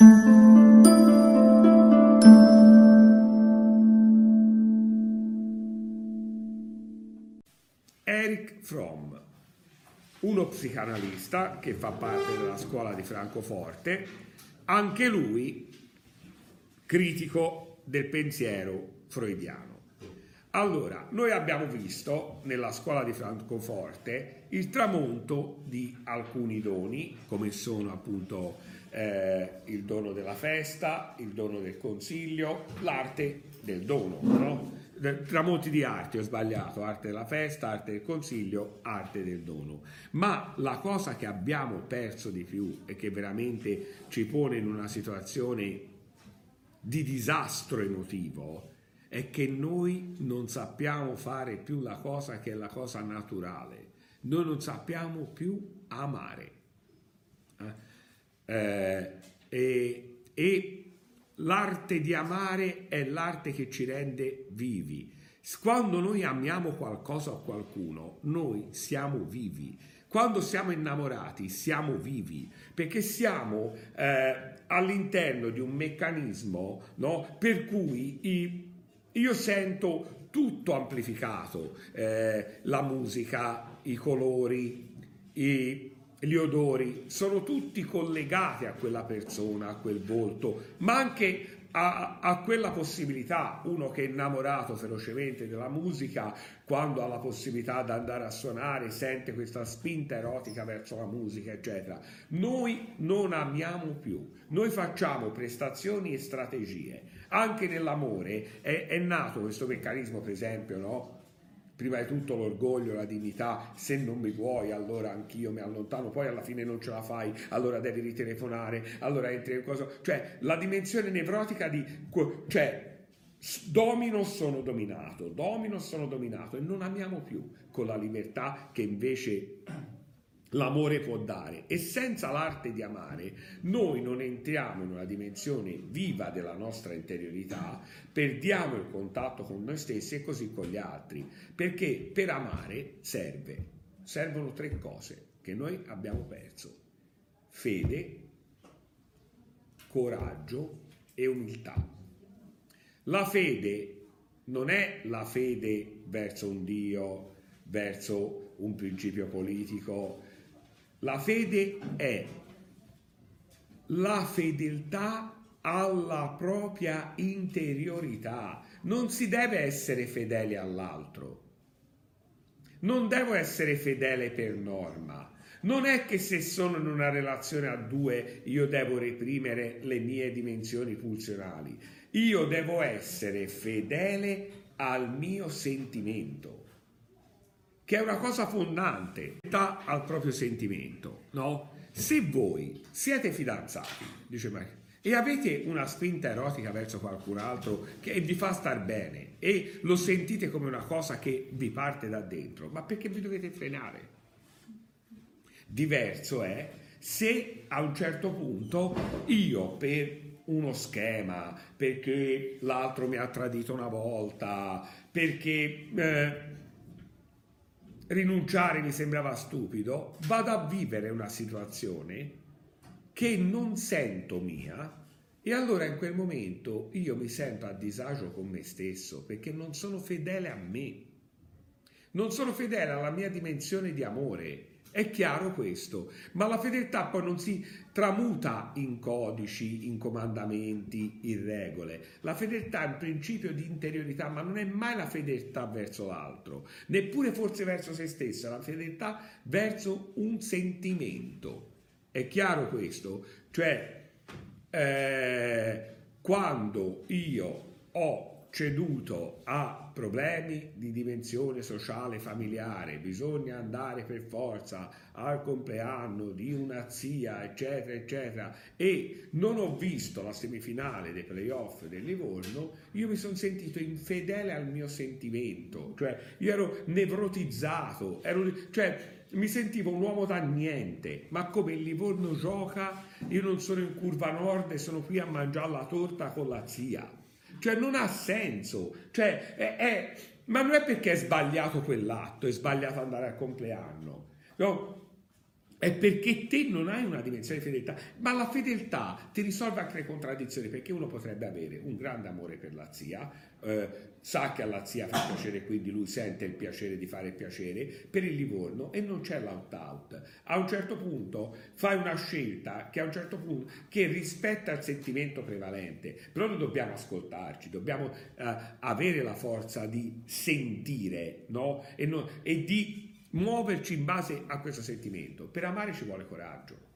Eric Fromm, uno psicanalista che fa parte della scuola di Francoforte, anche lui critico del pensiero freudiano. Allora, noi abbiamo visto nella scuola di Francoforte il tramonto di alcuni doni, come sono appunto eh, il dono della festa, il dono del consiglio, l'arte del dono, no? tramonti di arte, ho sbagliato, arte della festa, arte del consiglio, arte del dono. Ma la cosa che abbiamo perso di più e che veramente ci pone in una situazione di disastro emotivo è che noi non sappiamo fare più la cosa che è la cosa naturale, noi non sappiamo più amare. Eh? Eh, e, e l'arte di amare è l'arte che ci rende vivi. Quando noi amiamo qualcosa o qualcuno, noi siamo vivi. Quando siamo innamorati siamo vivi perché siamo eh, all'interno di un meccanismo no, per cui io sento tutto amplificato, eh, la musica, i colori, i, gli odori, sono tutti collegati a quella persona, a quel volto, ma anche a, a, quella possibilità, uno che è innamorato ferocemente della musica, quando ha la possibilità di andare a suonare, sente questa spinta erotica verso la musica, eccetera. Noi non amiamo più, noi facciamo prestazioni e strategie. Anche nell'amore è, è nato questo meccanismo, per esempio, no? Prima di tutto l'orgoglio, la dignità, se non mi vuoi allora anch'io mi allontano, poi alla fine non ce la fai, allora devi ritelefonare, allora entri in cosa, cioè la dimensione nevrotica di, cioè domino sono dominato, domino sono dominato e non amiamo più con la libertà che invece l'amore può dare. E senza l'arte di amare noi non entriamo in una dimensione viva della nostra interiorità, perdiamo il contatto con noi stessi e così con gli altri, perché per amare serve, servono tre cose che noi abbiamo perso, fede, coraggio e umiltà. La fede non è la fede verso un Dio, verso un principio politico, la fede è la fedeltà alla propria interiorità. Non si deve essere fedeli all'altro. Non devo essere fedele per norma. Non è che se sono in una relazione a due io devo reprimere le mie dimensioni pulsionali. Io devo essere fedele al mio sentimento che è una cosa fondante, dà al proprio sentimento, no? Se voi siete fidanzati, dice Maria, e avete una spinta erotica verso qualcun altro che vi fa star bene e lo sentite come una cosa che vi parte da dentro, ma perché vi dovete frenare? Diverso è se a un certo punto io per uno schema, perché l'altro mi ha tradito una volta, perché eh, rinunciare mi sembrava stupido, vado a vivere una situazione che non sento mia e allora in quel momento io mi sento a disagio con me stesso perché non sono fedele a me, non sono fedele alla mia dimensione di amore è chiaro questo, ma la fedeltà poi non si tramuta in codici, in comandamenti, in regole. La fedeltà è un principio di interiorità, ma non è mai la fedeltà verso l'altro, neppure forse verso se stessa, la fedeltà verso un sentimento. È chiaro questo? Cioè, eh, quando io ho ceduto a problemi di dimensione sociale familiare, bisogna andare per forza al compleanno di una zia, eccetera, eccetera, e non ho visto la semifinale dei playoff del Livorno, io mi sono sentito infedele al mio sentimento, cioè io ero nevrotizzato, ero, cioè mi sentivo un uomo da niente, ma come il Livorno gioca, io non sono in curva nord e sono qui a mangiare la torta con la zia cioè non ha senso. Cioè, è, è, ma non è perché è sbagliato quell'atto, è sbagliato andare al compleanno. No? È perché te non hai una dimensione di fedeltà, ma la fedeltà ti risolve anche le contraddizioni, perché uno potrebbe avere un grande amore per la zia, eh, sa che alla zia fa piacere, quindi lui sente il piacere di fare piacere per il Livorno e non c'è l'out-out. A un certo punto fai una scelta che a un certo punto che rispetta il sentimento prevalente, però noi dobbiamo ascoltarci, dobbiamo eh, avere la forza di sentire no? e, no, e di muoverci in base a questo sentimento. Per amare ci vuole coraggio.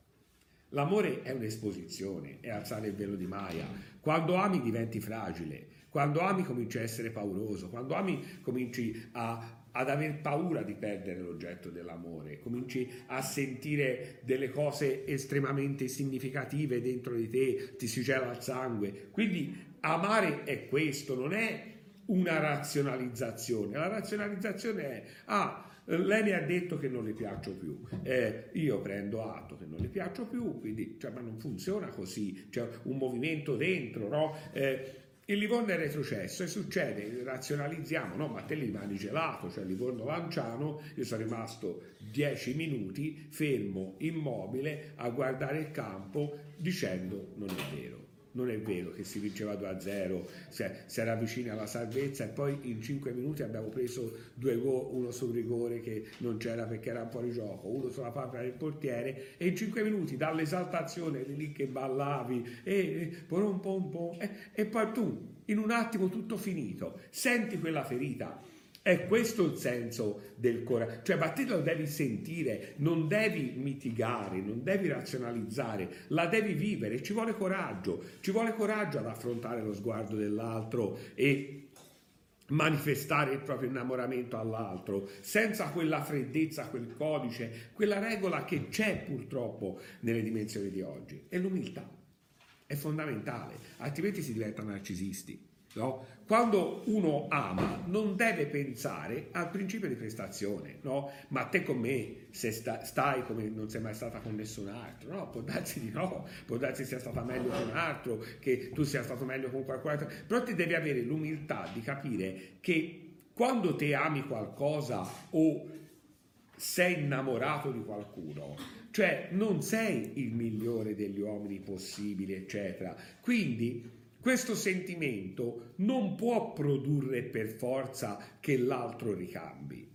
L'amore è un'esposizione, è alzare il velo di Maya. Quando ami diventi fragile, quando ami cominci a essere pauroso, quando ami cominci a, ad aver paura di perdere l'oggetto dell'amore, cominci a sentire delle cose estremamente significative dentro di te, ti si gela il sangue. Quindi amare è questo, non è una razionalizzazione. La razionalizzazione è, ah, lei mi ha detto che non le piaccio più, eh, io prendo atto che non le piaccio più, quindi cioè, ma non funziona così, c'è un movimento dentro, no? Eh, il Livorno è retrocesso e succede, razionalizziamo, no, ma te li rimani gelato, cioè Livorno Lanciano, io sono rimasto dieci minuti fermo, immobile, a guardare il campo dicendo non è vero non è vero che si vinceva 2-0, cioè, si era vicini alla salvezza e poi in 5 minuti abbiamo preso due gol, uno sul rigore che non c'era perché era fuori gioco, uno sulla papera del portiere e in 5 minuti dall'esaltazione lì che ballavi e, pom pom pom, e, e poi tu in un attimo tutto finito, senti quella ferita è questo il senso del coraggio, cioè ma te lo devi sentire, non devi mitigare, non devi razionalizzare, la devi vivere, ci vuole coraggio, ci vuole coraggio ad affrontare lo sguardo dell'altro e manifestare il proprio innamoramento all'altro, senza quella freddezza, quel codice, quella regola che c'è purtroppo nelle dimensioni di oggi. E l'umiltà è fondamentale, altrimenti si diventa narcisisti. No? Quando uno ama non deve pensare al principio di prestazione, no? ma te con me se sta, stai come non sei mai stata con nessun altro, no? può darsi di no, può darsi sia stata meglio con un altro, che tu sia stato meglio con qualcun altro, però ti devi avere l'umiltà di capire che quando te ami qualcosa o sei innamorato di qualcuno, cioè non sei il migliore degli uomini possibili, eccetera. Quindi questo sentimento non può produrre per forza che l'altro ricambi.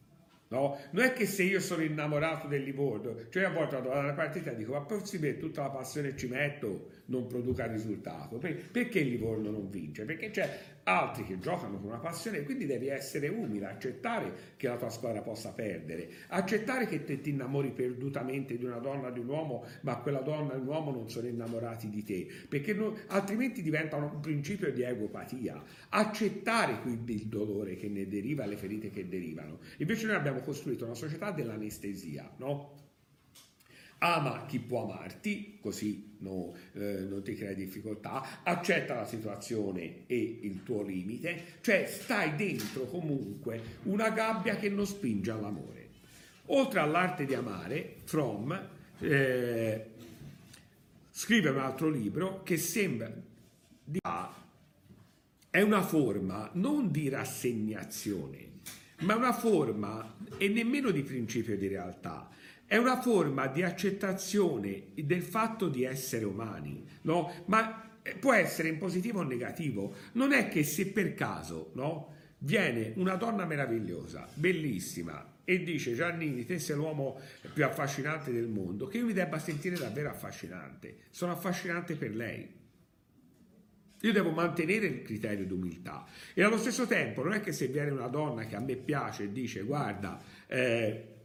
No? Non è che se io sono innamorato del Livorno, cioè a volte vado alla partita e dico ma possibile tutta la passione ci metto non produca risultato. Perché il Livorno non vince? Perché c'è altri che giocano con una passione, quindi devi essere umile, accettare che la tua squadra possa perdere, accettare che te ti innamori perdutamente di una donna di un uomo, ma quella donna e un uomo non sono innamorati di te, perché non, altrimenti diventa un principio di egopatia. Accettare quindi il dolore che ne deriva, le ferite che derivano. Invece noi abbiamo costruito una società dell'anestesia, no? Ama chi può amarti, così no, eh, non ti crea difficoltà, accetta la situazione e il tuo limite, cioè stai dentro comunque una gabbia che non spinge all'amore. Oltre all'arte di amare, Fromm eh, scrive un altro libro che sembra di è una forma non di rassegnazione, ma una forma e nemmeno di principio di realtà, è una forma di accettazione del fatto di essere umani, no? Ma eh, può essere in positivo o negativo. Non è che se per caso, no? Viene una donna meravigliosa, bellissima, e dice Giannini, te sei l'uomo più affascinante del mondo, che io mi debba sentire davvero affascinante. Sono affascinante per lei. Io devo mantenere il criterio di umiltà e allo stesso tempo non è che se viene una donna che a me piace e dice guarda, eh,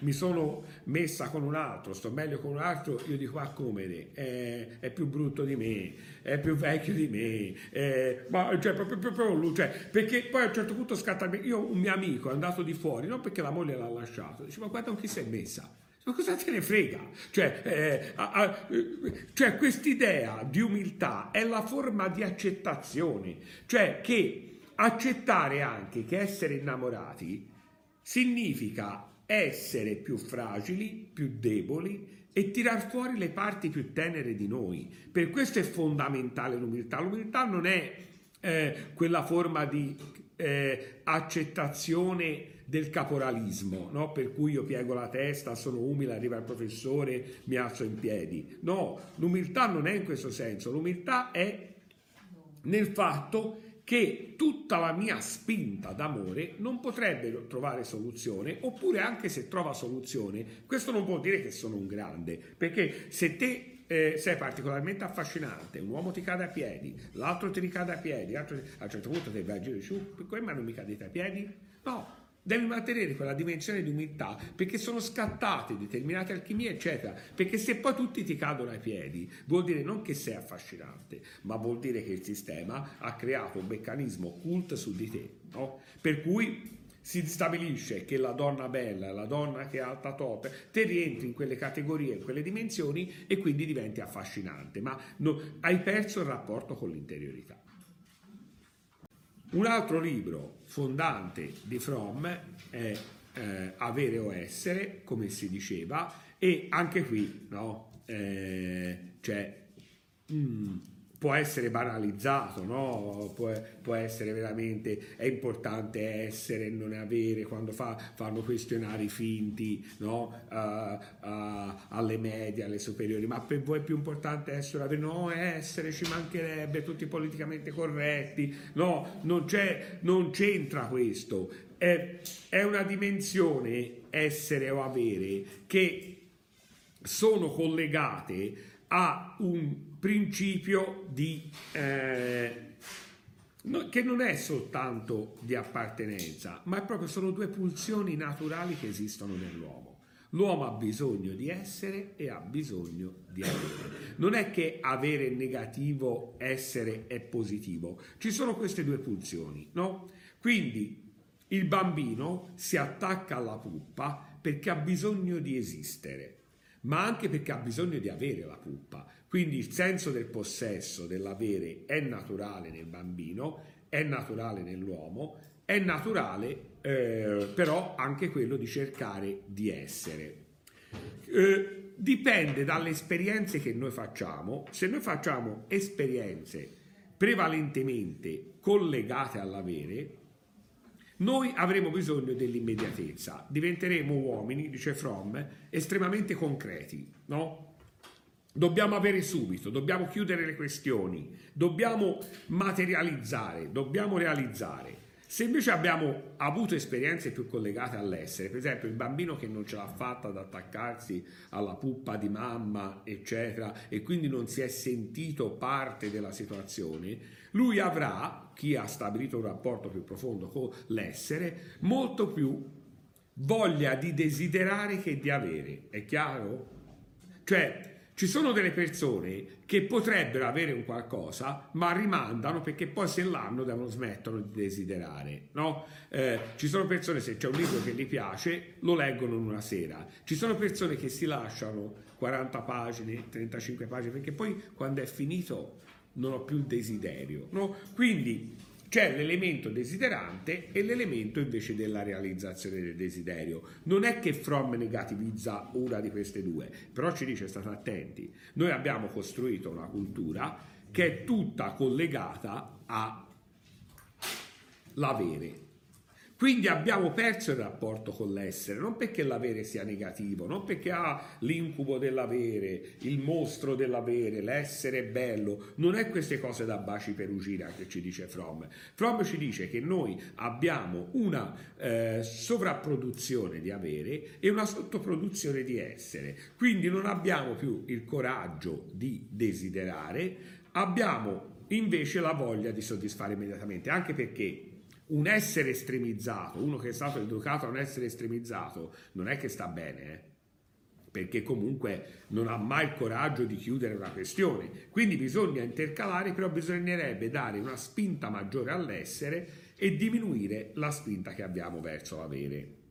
mi sono messa con un altro, sto meglio con un altro, io dico ah come è, è più brutto di me, è più vecchio di me, è, ma cioè proprio, proprio lui, cioè, perché poi a un certo punto scatta, io un mio amico è andato di fuori, non perché la moglie l'ha lasciato, dice ma guarda con chi sei messa, ma cosa te ne frega? Cioè, eh, cioè quest'idea di umiltà è la forma di accettazione, cioè che accettare anche che essere innamorati significa essere più fragili, più deboli e tirar fuori le parti più tenere di noi. Per questo è fondamentale l'umiltà. L'umiltà non è eh, quella forma di eh, accettazione del caporalismo, no? per cui io piego la testa, sono umile, arriva il professore, mi alzo in piedi. No, l'umiltà non è in questo senso, l'umiltà è nel fatto che tutta la mia spinta d'amore non potrebbe trovare soluzione, oppure anche se trova soluzione, questo non vuol dire che sono un grande, perché se te eh, sei particolarmente affascinante, un uomo ti cade a piedi, l'altro ti ricade a piedi, a un certo punto ti vai a girare su, come mai non mi cadete a piedi? No, Devi mantenere quella dimensione di umiltà perché sono scattate determinate alchimie, eccetera. Perché se poi tutti ti cadono ai piedi, vuol dire non che sei affascinante, ma vuol dire che il sistema ha creato un meccanismo cult su di te. No? Per cui si stabilisce che la donna bella, la donna che è alta top, te rientri in quelle categorie, in quelle dimensioni e quindi diventi affascinante, ma no, hai perso il rapporto con l'interiorità. Un altro libro fondante di Fromm è eh, Avere o Essere, come si diceva, e anche qui no, eh, cioè, mm, può essere banalizzato, no? può, può, essere veramente, è importante essere e non avere quando fa, fanno questionari finti no? uh, uh, alle medie, alle superiori, ma per voi è più importante essere avere, no, essere ci mancherebbe, tutti politicamente corretti, no, non, c'è, non c'entra questo, è, è una dimensione essere o avere che sono collegate a un principio di, eh, che non è soltanto di appartenenza, ma proprio sono due pulsioni naturali che esistono nell'uomo. L'uomo ha bisogno di essere e ha bisogno di avere. Non è che avere è negativo, essere è positivo. Ci sono queste due pulsioni, no? Quindi il bambino si attacca alla puppa perché ha bisogno di esistere, ma anche perché ha bisogno di avere la puppa. Quindi il senso del possesso, dell'avere, è naturale nel bambino, è naturale nell'uomo, è naturale eh, però anche quello di cercare di essere. Eh, dipende dalle esperienze che noi facciamo. Se noi facciamo esperienze prevalentemente collegate all'avere, noi avremo bisogno dell'immediatezza, diventeremo uomini, dice Fromm, estremamente concreti, no? Dobbiamo avere subito, dobbiamo chiudere le questioni, dobbiamo materializzare, dobbiamo realizzare. Se invece abbiamo avuto esperienze più collegate all'essere, per esempio il bambino che non ce l'ha fatta ad attaccarsi alla puppa di mamma, eccetera, e quindi non si è sentito parte della situazione, lui avrà, chi ha stabilito un rapporto più profondo con l'essere, molto più voglia di desiderare che di avere. È chiaro? Cioè, ci sono delle persone che potrebbero avere un qualcosa, ma rimandano perché poi se l'hanno devono smettere di desiderare. No? Eh, ci sono persone, se c'è un libro che gli piace, lo leggono in una sera. Ci sono persone che si lasciano 40 pagine, 35 pagine, perché poi quando è finito non ho più il desiderio. No? Quindi c'è l'elemento desiderante e l'elemento invece della realizzazione del desiderio. Non è che Fromm negativizza una di queste due, però ci dice state attenti, noi abbiamo costruito una cultura che è tutta collegata all'avere, quindi abbiamo perso il rapporto con l'essere, non perché l'avere sia negativo, non perché ha l'incubo dell'avere, il mostro dell'avere, l'essere è bello, non è queste cose da baci per uscire che ci dice Fromm. Fromm ci dice che noi abbiamo una eh, sovrapproduzione di avere e una sottoproduzione di essere, quindi non abbiamo più il coraggio di desiderare, abbiamo invece la voglia di soddisfare immediatamente, anche perché un essere estremizzato, uno che è stato educato a un essere estremizzato, non è che sta bene, eh? perché comunque non ha mai il coraggio di chiudere una questione. Quindi bisogna intercalare, però bisognerebbe dare una spinta maggiore all'essere e diminuire la spinta che abbiamo verso l'avere.